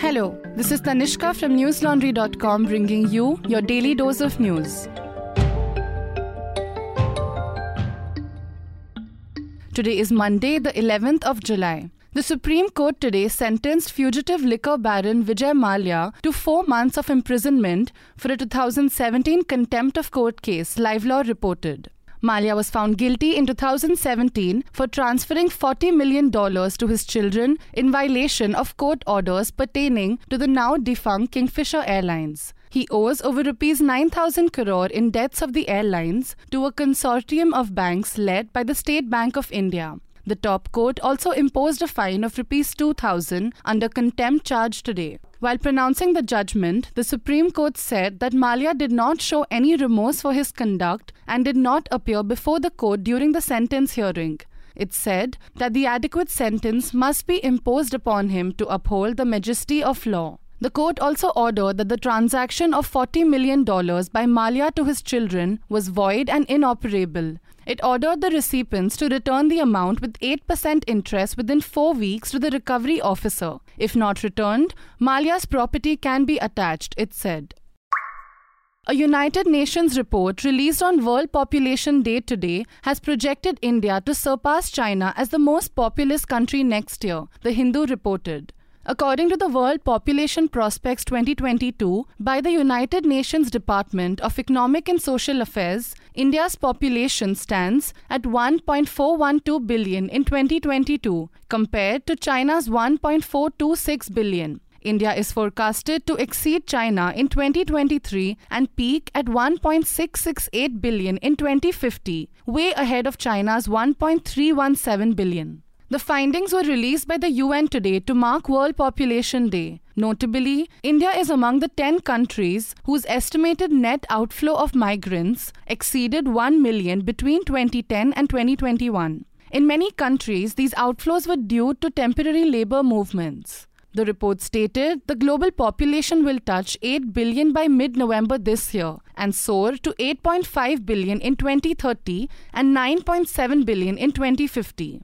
Hello, this is Tanishka from newslaundry.com bringing you your daily dose of news. Today is Monday, the 11th of July. The Supreme Court today sentenced fugitive liquor baron Vijay Mallya to four months of imprisonment for a 2017 contempt of court case, Live Law reported. Mallya was found guilty in 2017 for transferring $40 million to his children in violation of court orders pertaining to the now defunct Kingfisher Airlines. He owes over rupees 9000 crore in debts of the airlines to a consortium of banks led by the State Bank of India. The top court also imposed a fine of rupees 2000 under contempt charge today. While pronouncing the judgment, the Supreme Court said that Mallya did not show any remorse for his conduct and did not appear before the court during the sentence hearing. It said that the adequate sentence must be imposed upon him to uphold the majesty of law. The court also ordered that the transaction of $40 million by Mallya to his children was void and inoperable. It ordered the recipients to return the amount with 8% interest within four weeks to the recovery officer. If not returned, Mallya's property can be attached, it said. A United Nations report released on World Population Day today has projected India to surpass China as the most populous country next year, The Hindu reported. According to the World Population Prospects 2022 by the United Nations Department of Economic and Social Affairs, India's population stands at 1.412 billion in 2022 compared to China's 1.426 billion. India is forecasted to exceed China in 2023 and peak at 1.668 billion in 2050, way ahead of China's 1.317 billion. The findings were released by the UN today to mark World Population Day. Notably, India is among the 10 countries whose estimated net outflow of migrants exceeded 1 million between 2010 and 2021. In many countries, these outflows were due to temporary labor movements. The report stated the global population will touch 8 billion by mid November this year and soar to 8.5 billion in 2030 and 9.7 billion in 2050.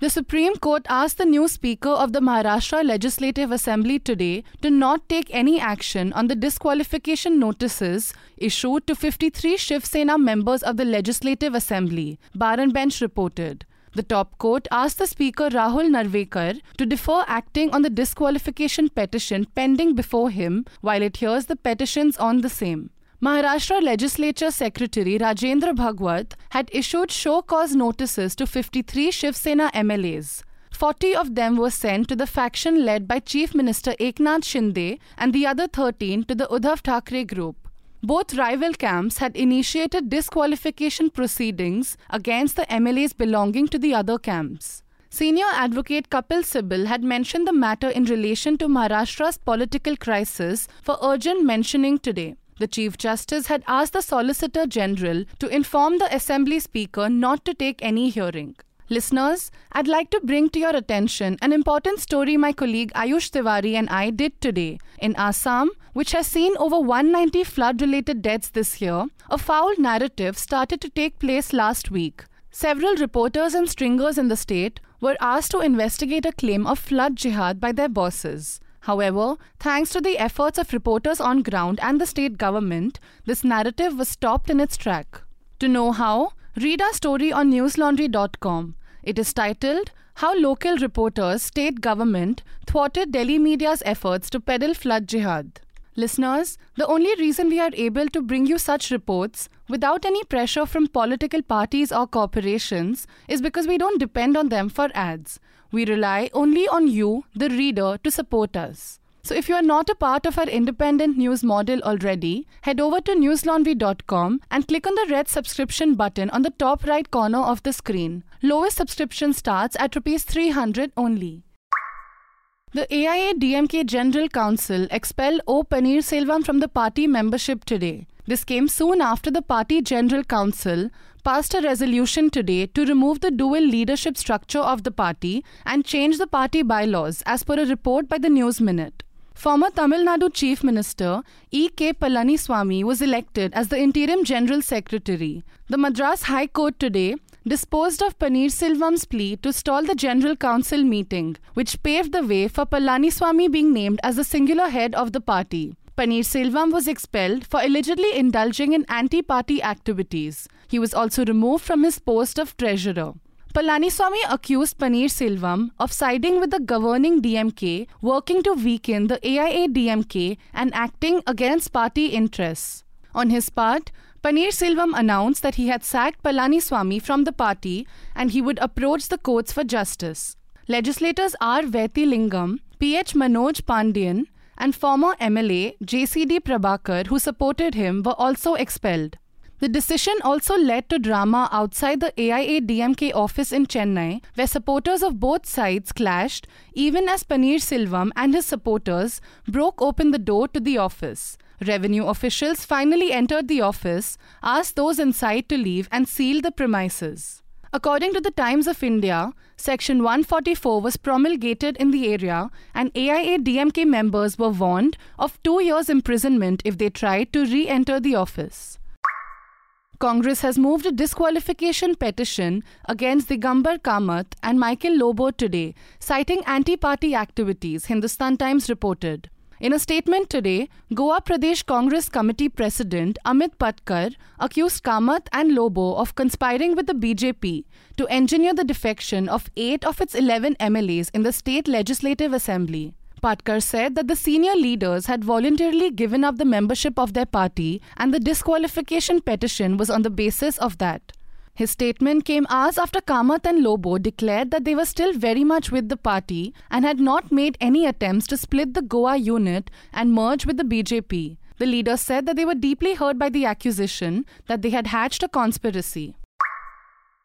The Supreme Court asked the new Speaker of the Maharashtra Legislative Assembly today to not take any action on the disqualification notices issued to 53 Shiv Sena members of the Legislative Assembly, Bar and Bench reported. The top court asked the Speaker Rahul Narvekar to defer acting on the disqualification petition pending before him while it hears the petitions on the same. Maharashtra Legislature Secretary Rajendra Bhagwat had issued show cause notices to 53 Shiv Sena MLAs. 40 of them were sent to the faction led by Chief Minister Eknath Shinde and the other 13 to the Uddhav Thackeray group. Both rival camps had initiated disqualification proceedings against the MLAs belonging to the other camps. Senior advocate Kapil Sibal had mentioned the matter in relation to Maharashtra's political crisis for urgent mentioning today. The Chief Justice had asked the Solicitor General to inform the Assembly Speaker not to take any hearing. Listeners, I'd like to bring to your attention an important story my colleague Ayush Tiwari and I did today. In Assam, which has seen over 190 flood related deaths this year, a foul narrative started to take place last week. Several reporters and stringers in the state were asked to investigate a claim of flood jihad by their bosses. However, thanks to the efforts of reporters on ground and the state government, this narrative was stopped in its track. To know how, read our story on newslaundry.com. It is titled How Local Reporters, State Government Thwarted Delhi Media's Efforts to Peddle Flood Jihad. Listeners, the only reason we are able to bring you such reports without any pressure from political parties or corporations is because we don't depend on them for ads. We rely only on you, the reader, to support us. So if you are not a part of our independent news model already, head over to newslaundry.com and click on the red subscription button on the top right corner of the screen. Lowest subscription starts at rupees 300 only. The AIA DMK General Council expelled O. Selvam from the party membership today. This came soon after the party General Council passed a resolution today to remove the dual leadership structure of the party and change the party bylaws, as per a report by the News Minute. Former Tamil Nadu Chief Minister E. K. Palani Palaniswamy was elected as the Interim General Secretary. The Madras High Court today disposed of Panneerselvam's plea to stall the General Council meeting, which paved the way for Palaniswamy being named as the singular head of the party. Panneerselvam was expelled for allegedly indulging in anti party activities. He was also removed from his post of treasurer. Palaniswamy accused Paneerselvam of siding with the governing DMK, working to weaken the AIA DMK, and acting against party interests. On his part, Panneerselvam announced that he had sacked Palaniswamy from the party and he would approach the courts for justice. Legislators R. Vaithilingam, P.H. Manoj Pandian, and former MLA JCD Prabhakar, who supported him, were also expelled. The decision also led to drama outside the AIA DMK office in Chennai, where supporters of both sides clashed, even as Panneerselvam and his supporters broke open the door to the office. Revenue officials finally entered the office, asked those inside to leave, and sealed the premises. According to the Times of India, Section 144 was promulgated in the area, and AIA DMK members were warned of two years' imprisonment if they tried to re enter the office. Congress has moved a disqualification petition against Digambar Kamath and Michael Lobo today, citing anti party activities, Hindustan Times reported. In a statement today, Goa Pradesh Congress Committee President Amit Patkar accused Kamath and Lobo of conspiring with the BJP to engineer the defection of eight of its 11 MLAs in the state legislative assembly. Patkar said that the senior leaders had voluntarily given up the membership of their party and the disqualification petition was on the basis of that. His statement came hours after Kamath and Lobo declared that they were still very much with the party and had not made any attempts to split the Goa unit and merge with the BJP. The leaders said that they were deeply hurt by the accusation that they had hatched a conspiracy.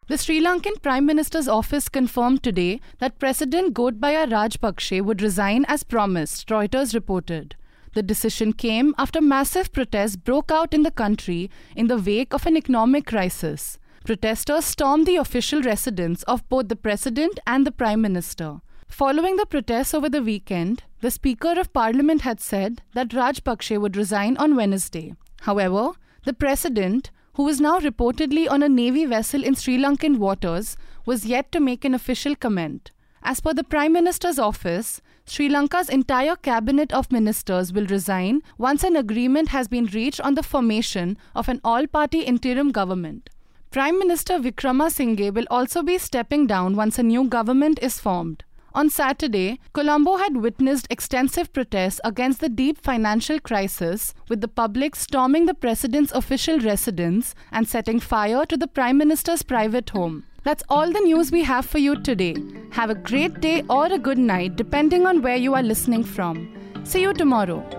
The Sri Lankan Prime Minister's office confirmed today that President Gotabaya Rajapakse would resign as promised, Reuters reported. The decision came after massive protests broke out in the country in the wake of an economic crisis. Protesters stormed the official residence of both the President and the Prime Minister. Following the protests over the weekend, the Speaker of Parliament had said that Rajapakse would resign on Wednesday. However, the President, who was now reportedly on a Navy vessel in Sri Lankan waters, was yet to make an official comment. As per the Prime Minister's office, Sri Lanka's entire cabinet of ministers will resign once an agreement has been reached on the formation of an all party interim government. Prime Minister Wickremesinghe will also be stepping down once a new government is formed. On Saturday, Colombo had witnessed extensive protests against the deep financial crisis, with the public storming the president's official residence and setting fire to the prime minister's private home. That's all the news we have for you today. Have a great day or a good night, depending on where you are listening from. See you tomorrow.